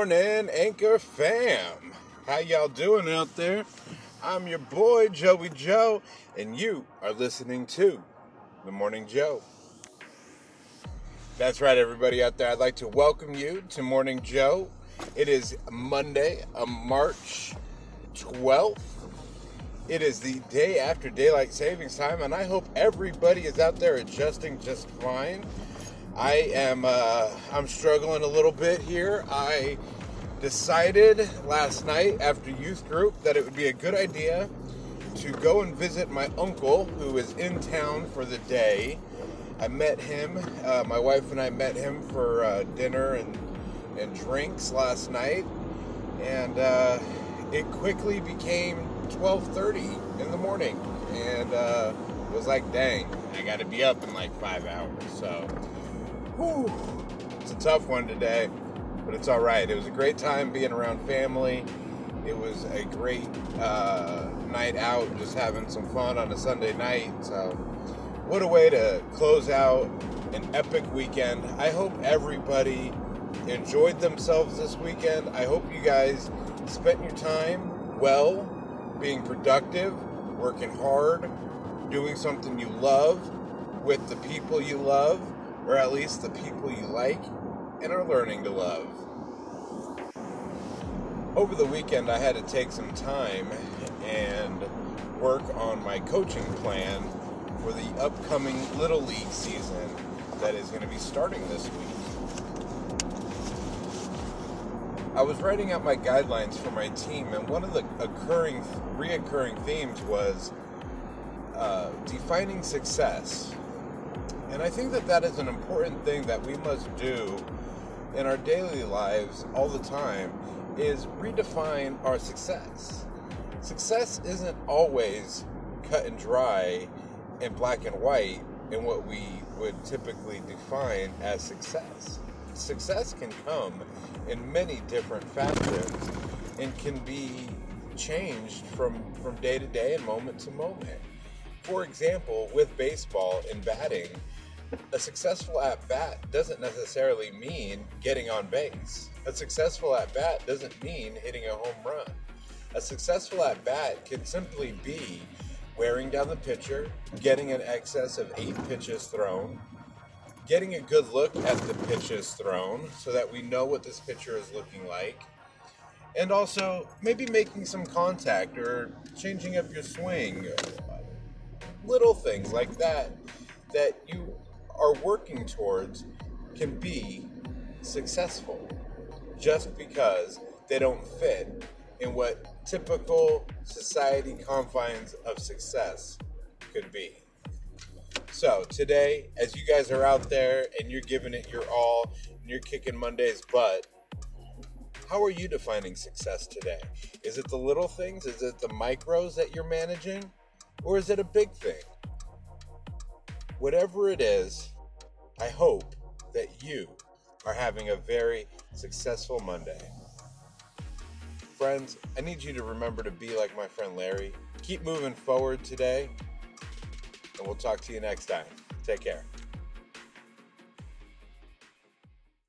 morning, Anchor fam. How y'all doing out there? I'm your boy, Joey Joe, and you are listening to The Morning Joe. That's right, everybody out there. I'd like to welcome you to Morning Joe. It is Monday, uh, March 12th. It is the day after daylight savings time, and I hope everybody is out there adjusting just fine. I am uh, I'm struggling a little bit here. I decided last night after youth group that it would be a good idea to go and visit my uncle who is in town for the day. I met him. Uh, my wife and I met him for uh, dinner and and drinks last night, and uh, it quickly became 12:30 in the morning, and uh, was like, dang, I got to be up in like five hours. So Whew. It's a tough one today, but it's all right. It was a great time being around family. It was a great uh, night out, just having some fun on a Sunday night. So, what a way to close out an epic weekend. I hope everybody enjoyed themselves this weekend. I hope you guys spent your time well, being productive, working hard, doing something you love with the people you love or at least the people you like and are learning to love. Over the weekend, I had to take some time and work on my coaching plan for the upcoming Little League season that is going to be starting this week. I was writing out my guidelines for my team, and one of the occurring, reoccurring themes was uh, defining success and I think that that is an important thing that we must do in our daily lives all the time is redefine our success. Success isn't always cut and dry and black and white in what we would typically define as success. Success can come in many different facets and can be changed from, from day to day and moment to moment. For example, with baseball and batting, a successful at bat doesn't necessarily mean getting on base. A successful at bat doesn't mean hitting a home run. A successful at bat can simply be wearing down the pitcher, getting an excess of eight pitches thrown, getting a good look at the pitches thrown so that we know what this pitcher is looking like, and also maybe making some contact or changing up your swing. Little things like that that you are working towards can be successful just because they don't fit in what typical society confines of success could be. So, today, as you guys are out there and you're giving it your all and you're kicking Monday's butt, how are you defining success today? Is it the little things? Is it the micros that you're managing? Or is it a big thing? Whatever it is, I hope that you are having a very successful Monday. Friends, I need you to remember to be like my friend Larry. Keep moving forward today, and we'll talk to you next time. Take care.